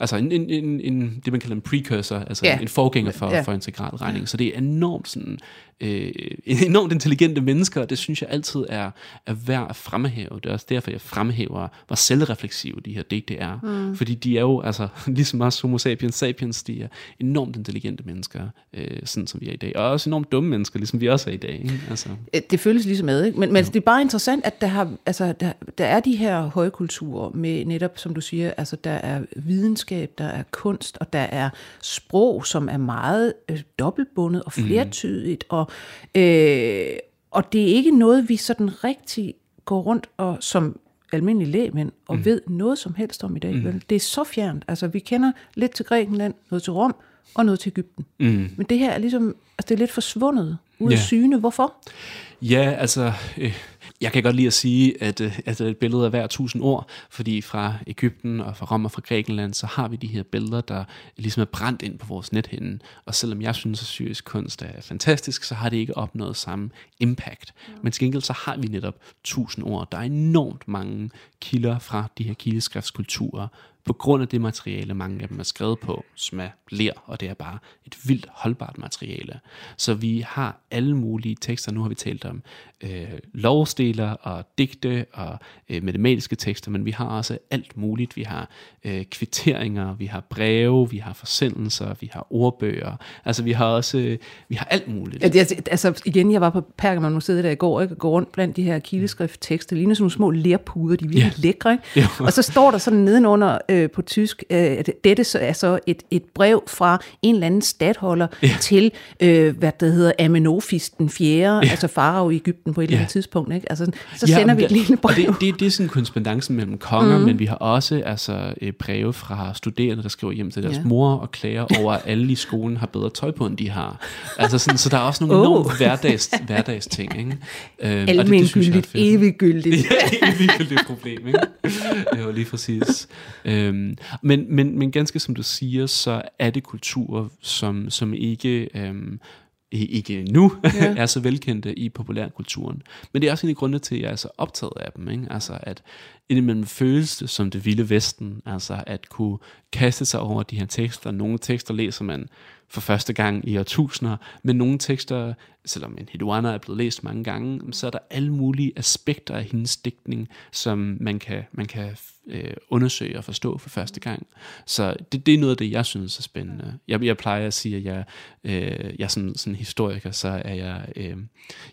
altså en, en, en, en, det, man kalder en precursor, altså Ja. en forgænger for, Ja. for integralregning. Så det er enormt, sådan, øh, enormt intelligente mennesker, og det synes jeg altid er, er værd at fremhæve. Det er også derfor, jeg fremhæver, hvor selvrefleksive de her er. Mm. Fordi de er jo, altså, ligesom os homo sapiens sapiens, de er enormt intelligente mennesker, øh, sådan som vi er i dag. Og også enormt dumme mennesker, ligesom vi også er i dag. Ikke? Altså, Øh, Det føles ligesom med, ikke? Men, men det er bare interessant, at der, har, altså, der, der er de her højkulturer med netop, som du siger, altså der er videnskab, der er kunst, og der er sprog, som er meget øh, dobbeltbundet og flertydigt, mm. og, øh, og det er ikke noget, vi sådan rigtig går rundt og som almindelige lægmænd og mm. ved noget som helst om i dag. Mm. Vel? Det er så fjernt. Altså, vi kender lidt til Grækenland, noget til Rom og noget til Ægypten. Mm. Men det her er ligesom, altså det er lidt forsvundet ud af Ja. syne. Hvorfor? Ja, altså, øh, jeg kan godt lide at sige, at, øh, at et billede er hver tusind ord, fordi fra Ægypten og fra Rom og fra Grækenland, så har vi de her billeder, der ligesom er brændt ind på vores nethinde. Og selvom jeg synes, at syrisk kunst er fantastisk, så har det ikke opnået samme impact. Men til gengæld så har vi netop tusind ord. Der er enormt mange kilder fra de her kildeskriftskulturer, på grund af det materiale, mange af dem er skrevet på, som er ler, og det er bare et vildt holdbart materiale. Så vi har alle mulige tekster. Nu har vi talt om øh, lovstiler og digte og øh, matematiske tekster, men vi har også alt muligt. Vi har øh, kvitteringer, vi har breve, vi har forsendelser, vi har ordbøger. Altså vi har også, øh, vi har alt muligt. Ja, det, altså igen, jeg var på Pergamon Museet der i går, ikke? og går rundt blandt de her kildeskrifttekster, ligner sådan nogle små lerpuder, de er virkelig Ja. lækre, ikke? Og så står der sådan nedenunder øh, på tysk, øh, dette så er så et, et brev fra en eller anden stadholder ja. til, øh, hvad det hedder, Amenofis den fjerde, ja. altså farao i Ægypten på et eller andet Ja. tidspunkt, ikke? Altså, så sender men vi et lille brev. Det, det, det er sådan korrespondancen mellem konger, mm. men vi har også altså, øh, breve fra studerende, der skriver hjem til deres Ja. ja. mor og klager over, at alle i skolen har bedre tøj på, end de har. Altså sådan, så der er også nogle Oh. enormt hverdags, hverdags ting. Ikke? Øhm, fedt. eviggyldigt. Ja, det problem, ikke? Det var lige præcis. Øhm, men, men, men ganske som du siger, så er det kulturer, som, som ikke... Øhm, ikke nu ja. er så velkendte i populærkulturen. Men det er også en af grundene til, at jeg er så optaget af dem. Ikke? Altså at indimellem føles det som det vilde vesten, altså at kunne kaste sig over de her tekster. Nogle tekster læser man for første gang i årtusinder, men nogle tekster selvom en Hedwana er blevet læst mange gange, så er der alle mulige aspekter af hendes digtning, som man kan, man kan øh, undersøge og forstå for første gang. Så det, det er noget af det, jeg synes er spændende. Jeg, jeg plejer at sige, at jeg, øh, jeg er sådan, sådan historiker, så er jeg, øh,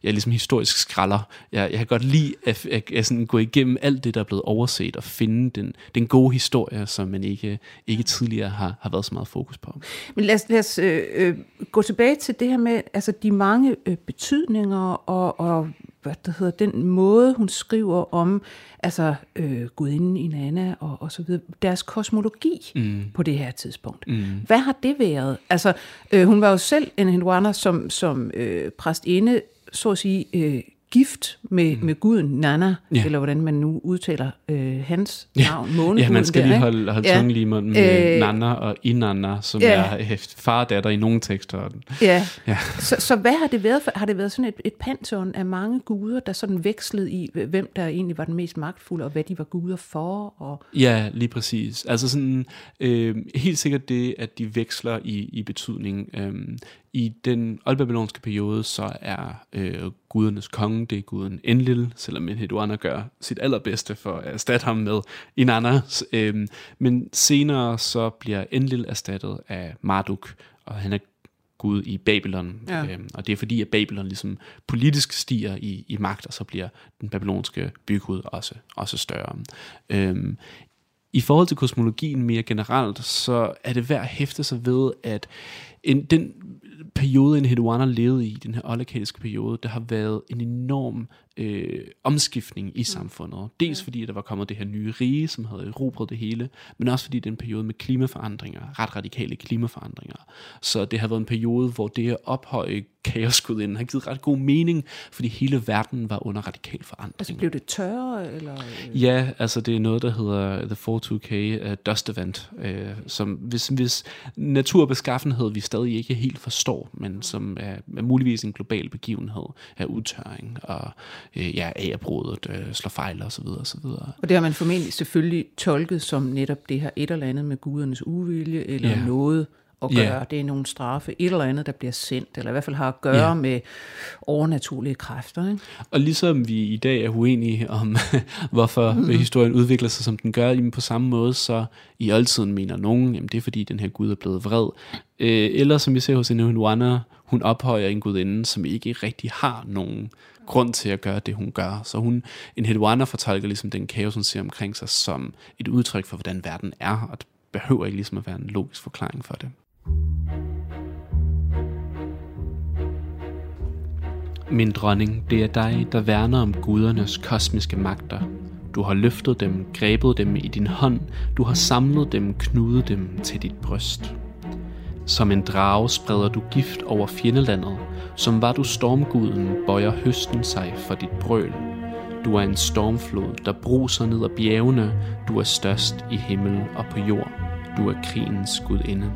jeg er ligesom historisk skralder. Jeg, jeg kan godt lide at, at, at sådan gå igennem alt det, der er blevet overset, og finde den, den gode historie, som man ikke, ikke tidligere har, har været så meget fokus på. Men lad os, lad os øh, øh, gå tilbage til det her med altså de mange øh, betydninger og, og hvad det hedder, den måde, hun skriver om altså øh, gudinden i Nana og, og så videre, deres kosmologi mm. på det her tidspunkt. Mm. Hvad har det været? Altså, øh, hun var jo selv en hindwana som, som øh, præstinde, så at sige, øh, gift med, mm. med guden Nana, ja. eller hvordan man nu udtaler øh, hans navn, måneguden. Ja, man skal der, lige holde, holde ja. tungen lige med, med øh, Nana og Inanna, som ja. er far og datter i nogle tekster. Ja, ja. Så, så hvad har det været for? Har det været sådan et, et pantheon af mange guder, der sådan vekslede i, hvem der egentlig var den mest magtfulde, og hvad de var guder for? Og... Ja, lige præcis. Altså sådan, øh, helt sikkert det, at de veksler i, i betydning. Øh, i den oldbabylonske periode, så er øh, gudernes konge, det er guden Enlil, selvom Enheduanna gør sit allerbedste for at erstatte ham med Inanna. Øh, men senere så bliver Enlil erstattet af Marduk, og han er gud i Babylon. Ja. Øhm, og det er fordi, at Babylon ligesom politisk stiger i, i magt, og så bliver den babylonske bygud også, også større. Øhm, I forhold til kosmologien mere generelt, så er det værd at hæfte sig ved, at en, den periode, en Hedwana levede i, den her oldakadiske periode, der har været en enorm øh, omskiftning i mm. samfundet. Dels fordi der var kommet det her nye rige, som havde erobret det hele, men også fordi det er en periode med klimaforandringer, ret radikale klimaforandringer. Så det har været en periode, hvor det at ophøje kaosgudinden har givet ret god mening, fordi hele verden var under radikal forandring. Altså blev det tørre? Eller? Ja, altså det er noget, der hedder The 42K uh, øh, Dust Event, uh, som hvis, hvis naturbeskaffenhed vi stadig ikke helt forstår, men som er, er muligvis en global begivenhed af udtørring og øh, ja, agerbrudet øh, slår fejl og så videre og så videre. Og det har man formentlig selvfølgelig tolket som netop det her et eller andet med gudernes uvilje, eller ja. noget at gøre. Yeah. Det er nogle straffe, et eller andet, der bliver sendt, eller i hvert fald har at gøre yeah. med overnaturlige kræfter. Ikke? Og ligesom vi i dag er uenige om, hvorfor mm-hmm. historien udvikler sig, som den gør, jamen på samme måde, så i oldtiden mener nogen, jamen det er fordi, den her gud er blevet vred. Øh, eller som vi ser hos Inuwana, hun ophøjer en gudinde, som ikke rigtig har nogen grund til at gøre det, hun gør. Så hun, en Hedwana fortolker ligesom den kaos, hun ser omkring sig, som et udtryk for, hvordan verden er, og det behøver ikke ligesom at være en logisk forklaring for det. Min dronning, det er dig, der værner om gudernes kosmiske magter. Du har løftet dem, grebet dem i din hånd, du har samlet dem, knudet dem til dit bryst. Som en drage spreder du gift over fjendelandet, som var du stormguden, bøjer høsten sig for dit brøl. Du er en stormflod, der bruser ned ad bjergene, du er størst i himmel og på jord. Du er krigens gudinde.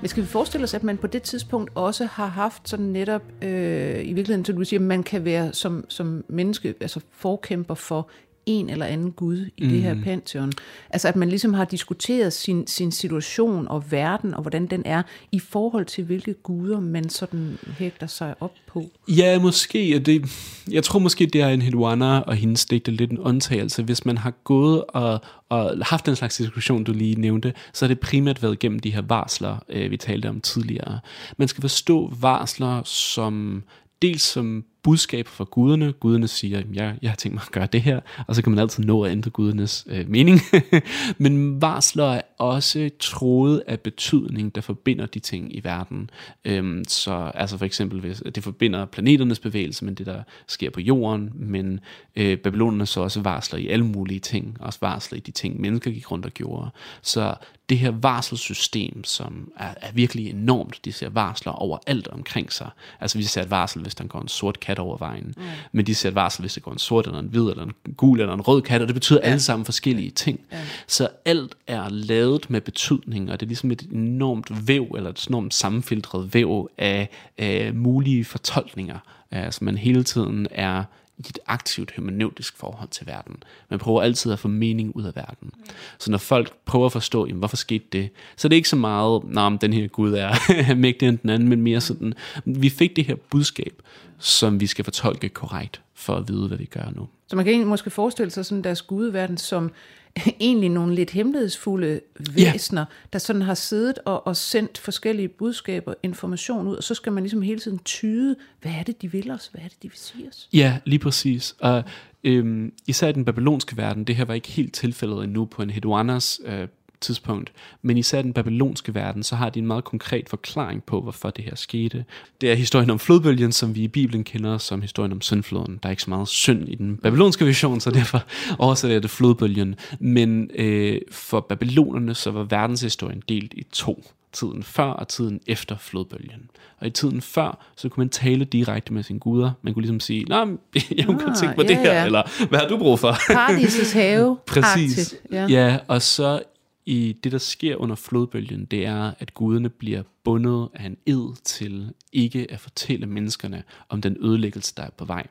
Men skal vi forestille os, at man på det tidspunkt også har haft sådan netop, øh, i virkeligheden, så du siger, at man kan være som, som menneske, altså forkæmper for en eller anden Gud i mm. det her mm. pantheon. Altså at man ligesom har diskuteret sin, sin situation og verden, og hvordan den er, i forhold til hvilke guder man sådan hægter sig op på. Ja, måske. Det, jeg tror måske, det er en Hedwana og hendes digte lidt en undtagelse. Hvis man har gået og, og haft den slags diskussion, du lige nævnte, så har det primært været gennem de her varsler, øh, vi talte om tidligere. Man skal forstå varsler som dels som budskab fra guderne. Guderne siger, at jeg, jeg har tænkt mig at gøre det her, og så kan man altid nå at ændre gudernes øh, mening. Men varsler er også troet af betydning, der forbinder de ting i verden. Øhm, så altså for eksempel, hvis, det forbinder planeternes bevægelse med det, der sker på jorden, men øh, babylonerne så også varsler i alle mulige ting, også varsler i de ting, mennesker gik rundt og gjorde. Så det her varselsystem, som er, er virkelig enormt, de ser varsler over alt omkring sig. Altså vi ser et varsel, hvis der går en sort kat over vejen, mm. men de ser et varsel, hvis der går en sort, eller en hvid, eller en gul, eller en rød kat, og det betyder ja. alle sammen forskellige ting. Ja. Så alt er lavet med betydning, og det er ligesom et enormt væv, eller et enormt sammenfiltret væv af, af mulige fortolkninger, altså man hele tiden er i et aktivt hermeneutisk forhold til verden. Man prøver altid at få mening ud af verden. Så når folk prøver at forstå, jamen, hvorfor skete det, så er det ikke så meget, om den her Gud er mægtig end den anden, men mere sådan, vi fik det her budskab, som vi skal fortolke korrekt for at vide, hvad vi gør nu. Så man kan egentlig måske forestille sig sådan deres gudeverden som egentlig nogle lidt hemmelighedsfulde væsner, ja. der sådan har siddet og, og sendt forskellige budskaber, information ud, og så skal man ligesom hele tiden tyde, hvad er det, de vil os, hvad er det, de vil sige os? Ja, lige præcis. Og øhm, især i den babylonske verden, det her var ikke helt tilfældet endnu på en Hedwanas øh, tidspunkt, men især den babylonske verden, så har de en meget konkret forklaring på, hvorfor det her skete. Det er historien om flodbølgen, som vi i Bibelen kender som historien om syndfloden. Der er ikke så meget synd i den babylonske version, så derfor oversætter jeg det flodbølgen. Men øh, for babylonerne, så var verdenshistorien delt i to tiden før og tiden efter flodbølgen. Og i tiden før, så kunne man tale direkte med sine guder. Man kunne ligesom sige, nej, jeg kunne ah, tænke på ja, det her, ja. eller hvad har du brug for? Paradisets have. Præcis. ja. ja, og så i det, der sker under flodbølgen, det er, at guderne bliver bundet af en ed til ikke at fortælle menneskerne om den ødelæggelse, der er på vej.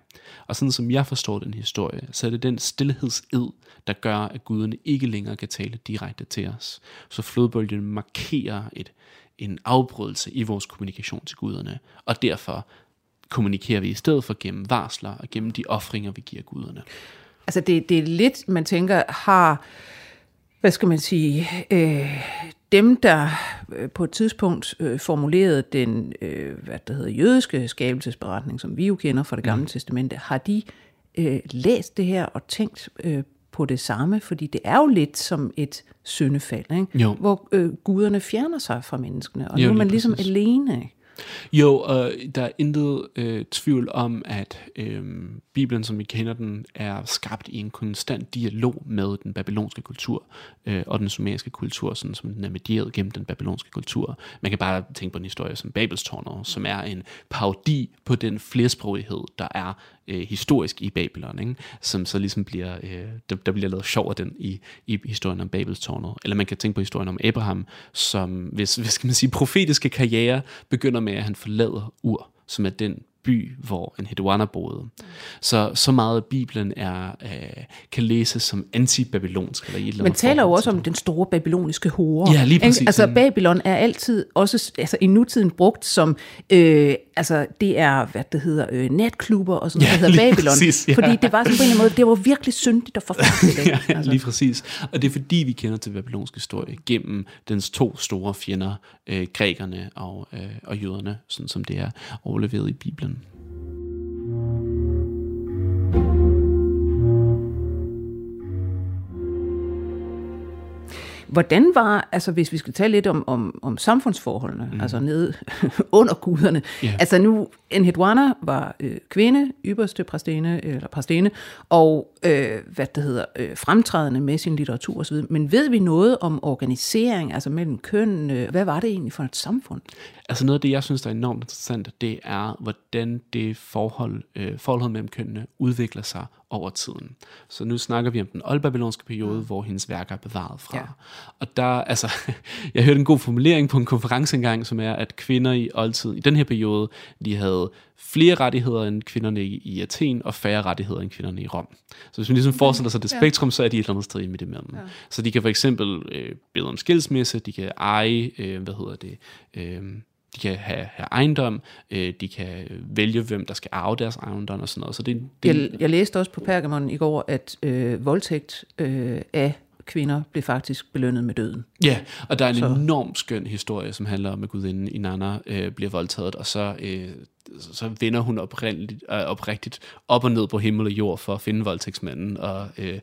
Og sådan som jeg forstår den historie, så er det den stillhedsed, der gør, at guderne ikke længere kan tale direkte til os. Så flodbølgen markerer et, en afbrydelse i vores kommunikation til guderne, og derfor kommunikerer vi i stedet for gennem varsler og gennem de ofringer, vi giver guderne. Altså det, det er lidt, man tænker, har hvad skal man sige, øh, dem, der øh, på et tidspunkt øh, formulerede den, øh, hvad det hedder, jødiske skabelsesberetning, som vi jo kender fra det gamle mm. testamente, har de øh, læst det her og tænkt øh, på det samme? Fordi det er jo lidt som et syndefald, ikke? hvor øh, guderne fjerner sig fra menneskene, og jo, nu er man ligesom præcis. alene. Ikke? Jo, og der er intet øh, tvivl om, at øh, Bibelen, som vi kender den, er skabt i en konstant dialog med den babylonske kultur øh, og den sumeriske kultur, sådan som den er medieret gennem den babylonske kultur. Man kan bare tænke på en historie som Babelstårnet, som er en parodi på den flersprogighed, der er øh, historisk i Babylon, ikke? som så ligesom bliver, øh, der, der bliver lavet sjov af den i, i historien om Babelstårnet. Eller man kan tænke på historien om Abraham, som, hvis, hvad skal man sige, profetiske karriere begynder med, at han forlader Ur, som er den by, hvor en Hedwana boede. Så så meget af Bibelen er, øh, kan læses som anti-babylonsk. Eller et Man taler jo også om den store babyloniske hore. Ja, lige præcis. Altså Babylon er altid også altså, i nutiden brugt som, øh, altså det er, hvad det hedder, øh, netklubber og sådan noget, ja, der hedder Babylon. Præcis, ja. Fordi det var sådan på en måde, det var virkelig syndigt og forfærdeligt. ja, altså. lige præcis. Og det er fordi, vi kender til babylonsk historie gennem dens to store fjender, øh, grækerne og, øh, og jøderne, sådan som det er overleveret i Bibelen. Hvordan var, altså hvis vi skal tale lidt om, om, om samfundsforholdene, mm. altså nede under guderne. Yeah. Altså nu, en Hedwana var øh, kvinde, ypperste præstene, eller præstene, og øh, hvad det hedder, øh, fremtrædende med sin litteratur osv. Men ved vi noget om organisering, altså mellem køn? Øh, hvad var det egentlig for et samfund? Altså noget af det, jeg synes, der er enormt interessant, det er, hvordan det forhold, øh, forholdet mellem kønnene udvikler sig over tiden. Så nu snakker vi om den oldbabylonske periode, mm. hvor hendes værker er bevaret fra. Ja. Og der, altså, jeg hørte en god formulering på en konference engang, som er, at kvinder i oldtiden, i den her periode, de havde flere rettigheder end kvinderne i, Athen, og færre rettigheder end kvinderne i Rom. Så hvis man ligesom forestiller sig det spektrum, så er de et eller andet sted midt imellem. Ja. Så de kan for eksempel øh, bede om skilsmisse, de kan eje, øh, hvad hedder det, øh, de kan have, have ejendom, øh, de kan vælge, hvem der skal arve deres ejendom og sådan noget. Så det, det, jeg, jeg læste også på Pergamon i går, at øh, voldtægt øh, af kvinder blev faktisk belønnet med døden. Ja, og der er en så. enorm skøn historie, som handler om, at gudinden Inanna øh, bliver voldtaget, og så, øh, så vender hun oprigtigt, øh, oprigtigt op og ned på himmel og jord for at finde voldtægtsmanden, og øh,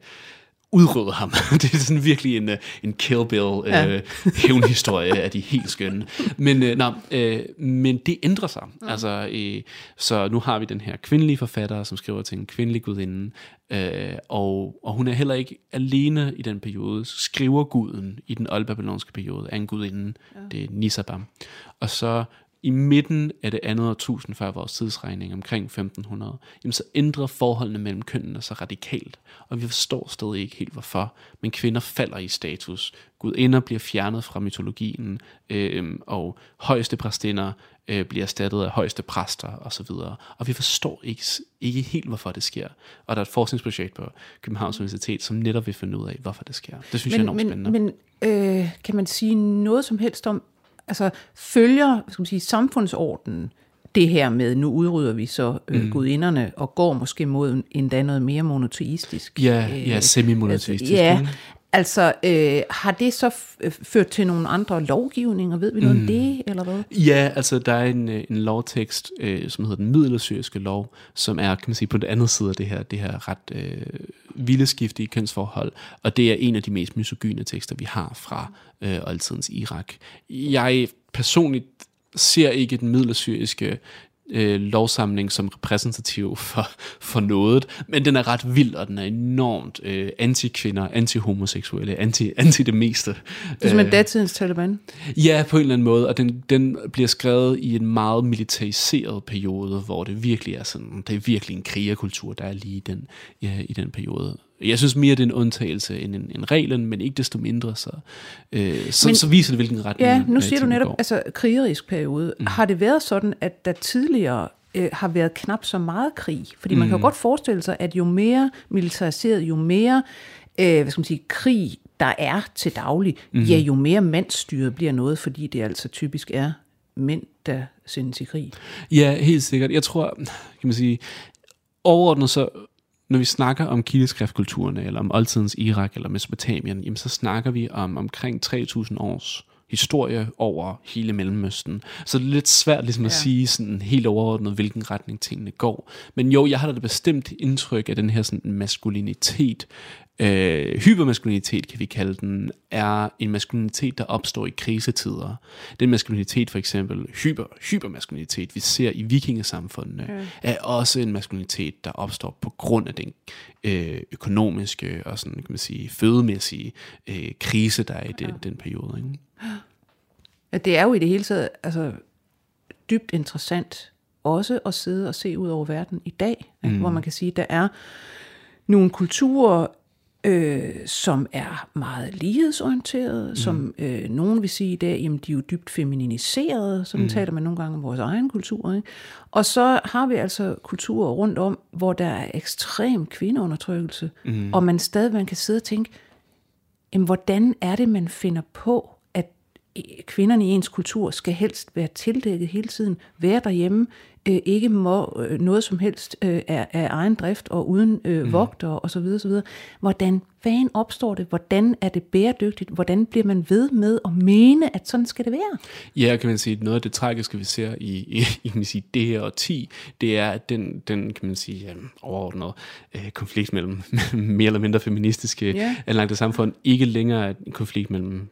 udrydde ham. det er sådan virkelig en, øh, en Kill Bill ja. øh, hævnhistorie af de helt skønne. Men, øh, nej, øh, men det ændrer sig. Ja. Altså, øh, så nu har vi den her kvindelige forfatter, som skriver til en kvindelig gudinde, øh, og, og hun er heller ikke alene i den periode. Skriver guden i den oldbabylonske periode af en gudinde, ja. det er Nisabam. Og så i midten af det andet årtusind før vores tidsregning, omkring 1500, jamen så ændrer forholdene mellem kønnene sig radikalt, og vi forstår stadig ikke helt hvorfor, men kvinder falder i status. Gudinder bliver fjernet fra mytologien, øh, og højeste præstinder øh, bliver erstattet af højeste præster osv. Og vi forstår ikke, ikke helt, hvorfor det sker. Og der er et forskningsprojekt på Københavns Universitet, som netop vil finde ud af, hvorfor det sker. Det synes men, jeg er enormt men, spændende. Men øh, kan man sige noget som helst om, altså følger skal man sige, samfundsordenen det her med, nu udrydder vi så øh, mm. gudinderne, og går måske mod endda noget mere monoteistisk. Ja, øh, ja semi-monoteistisk. Altså, ja, Altså, øh, har det så ført til nogle andre lovgivninger? Ved vi noget mm. om det, eller hvad? Ja, altså der er en, øh, en lovtekst, øh, som hedder den middelaldersyriske lov, som er, kan man sige, på den anden side af det her, det her ret øh, vilde i kønsforhold, og det er en af de mest misogyne tekster, vi har fra øh, oldtidens Irak. Jeg personligt ser ikke den middelaldersyriske øh, lovsamling som repræsentativ for, for noget, men den er ret vild, og den er enormt øh, anti-kvinder, anti-homoseksuelle, anti, anti det meste. Det er som en øh, datidens Taliban? Ja, på en eller anden måde, og den, den bliver skrevet i en meget militariseret periode, hvor det virkelig er sådan, det er virkelig en krigerkultur, der er lige i den, ja, i den periode. Jeg synes mere, det er en undtagelse end en, en reglen, men ikke desto mindre, så, øh, så, men, så viser det, hvilken retning Ja, nu øh, siger du netop, går. altså krigerisk periode. Mm. Har det været sådan, at der tidligere øh, har været knap så meget krig? Fordi man mm. kan jo mm. godt forestille sig, at jo mere militariseret, jo mere øh, hvad skal man sige, krig, der er til daglig, mm. ja, jo mere mandstyret bliver noget, fordi det altså typisk er mænd, der sendes i krig. Ja, helt sikkert. Jeg tror, kan man sige, overordnet så når vi snakker om kildeskriftkulturerne, eller om oldtidens Irak eller Mesopotamien, jamen så snakker vi om omkring 3.000 års historie over hele Mellemøsten. Så det er lidt svært ligesom at ja. sige sådan helt overordnet, hvilken retning tingene går. Men jo, jeg har da det bestemt indtryk af den her sådan maskulinitet, øh, hypermaskulinitet kan vi kalde den, er en maskulinitet, der opstår i krisetider. Den maskulinitet for eksempel, hyper, hypermaskulinitet, vi ser i vikingesamfundene, mm. er også en maskulinitet, der opstår på grund af den øh, økonomiske og sådan, kan man sige, fødemæssige øh, krise, der er i den, den periode. Ikke? Ja, det er jo i det hele taget altså, dybt interessant også at sidde og se ud over verden i dag, mm. hvor man kan sige, at der er nogle kulturer, øh, som er meget lighedsorienterede, mm. som øh, nogen vil sige i dag, jamen de er jo dybt femininiserede, så mm. taler man nogle gange om vores egen kultur. Ikke? Og så har vi altså kulturer rundt om, hvor der er ekstrem kvindeundertrykkelse, mm. og man stadig kan sidde og tænke, jamen hvordan er det, man finder på, kvinderne i ens kultur skal helst være tildækket hele tiden, være derhjemme, øh, ikke må øh, noget som helst øh, af, af egen drift og uden øh, mm. vogter og så videre, så videre. Hvordan fanden opstår det? Hvordan er det bæredygtigt? Hvordan bliver man ved med at mene, at sådan skal det være? Ja, kan man sige, noget af det tragiske, vi ser i, i, i kan man sige, det her årti, det er, at den, den kan man sige, um, overordnede øh, konflikt mellem mere eller mindre feministiske yeah. anlagte samfund, ikke længere er en konflikt mellem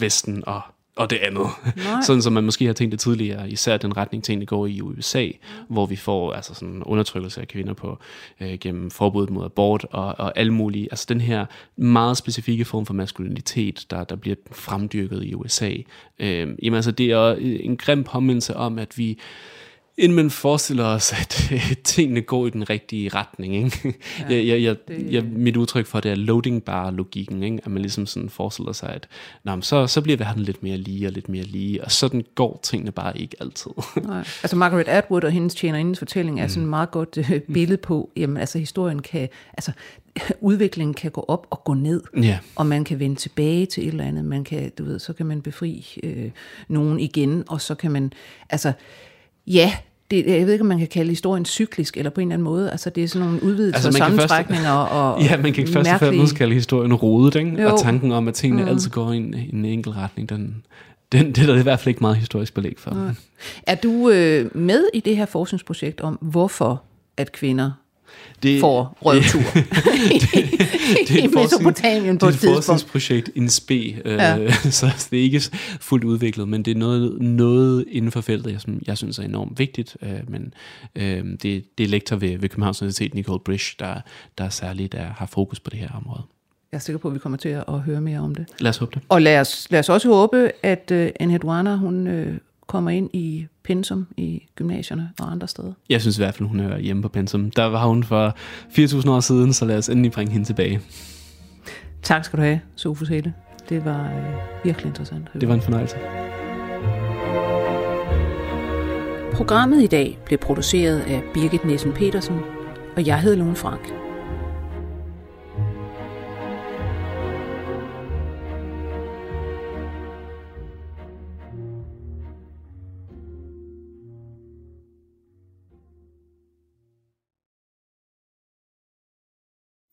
Vesten og og det andet. Nej. sådan som man måske har tænkt det tidligere, især den retning tingene går i USA, hvor vi får altså sådan undertrykkelse af kvinder på øh, gennem forbuddet mod abort og, og alle mulige, altså den her meget specifikke form for maskulinitet, der, der bliver fremdyrket i USA. Øh, jamen altså det er en grim påmindelse om, at vi inden man forestiller os, at øh, tingene går i den rigtige retning. Ikke? Ja, jeg, jeg, jeg, det... jeg, mit udtryk for det er loading bar logikken, ikke? at man ligesom sådan forestiller sig, at nå, så, så bliver verden lidt mere lige og lidt mere lige, og sådan går tingene bare ikke altid. Nej. Altså Margaret Atwood og hendes tjenerindens fortælling er mm. sådan et meget godt uh, billede på, jamen altså historien kan, altså udviklingen kan gå op og gå ned, ja. og man kan vende tilbage til et eller andet, man kan, du ved, så kan man befri øh, nogen igen, og så kan man, altså, ja, det, jeg ved ikke, om man kan kalde historien cyklisk, eller på en eller anden måde. Altså, det er sådan nogle udvidelser altså, og sammentrækninger. og, ja, man kan først og fremmest kalde historien rodet, ikke? og tanken om, at tingene mm. altid går i en, en enkelt retning, den, den, det er der i hvert fald ikke meget historisk belæg for. Mm. Er du øh, med i det her forskningsprojekt om, hvorfor at kvinder det, får røvtur det, det, er i Mesopotamien på et Det er et forskningsprojekt in spe, øh, ja. så det er ikke fuldt udviklet, men det er noget, noget inden for feltet, jeg, som jeg synes er enormt vigtigt. Øh, men øh, det, det er lektor ved, ved Københavns Universitet, Nicole Brish, der, der særligt der har fokus på det her område. Jeg er sikker på, at vi kommer til at høre mere om det. Lad os håbe det. Og lad os, lad os også håbe, at uh, Anne Hedwana, hun uh, kommer ind i pensum i gymnasierne og andre steder? Jeg synes i hvert fald, hun hører hjemme på pensum. Der var hun for 4.000 år siden, så lad os endelig bringe hende tilbage. Tak skal du have, Sofus Hele. Det var øh, virkelig interessant. Det var en fornøjelse. Programmet i dag blev produceret af Birgit Nissen Petersen, og jeg hedder Lone Frank.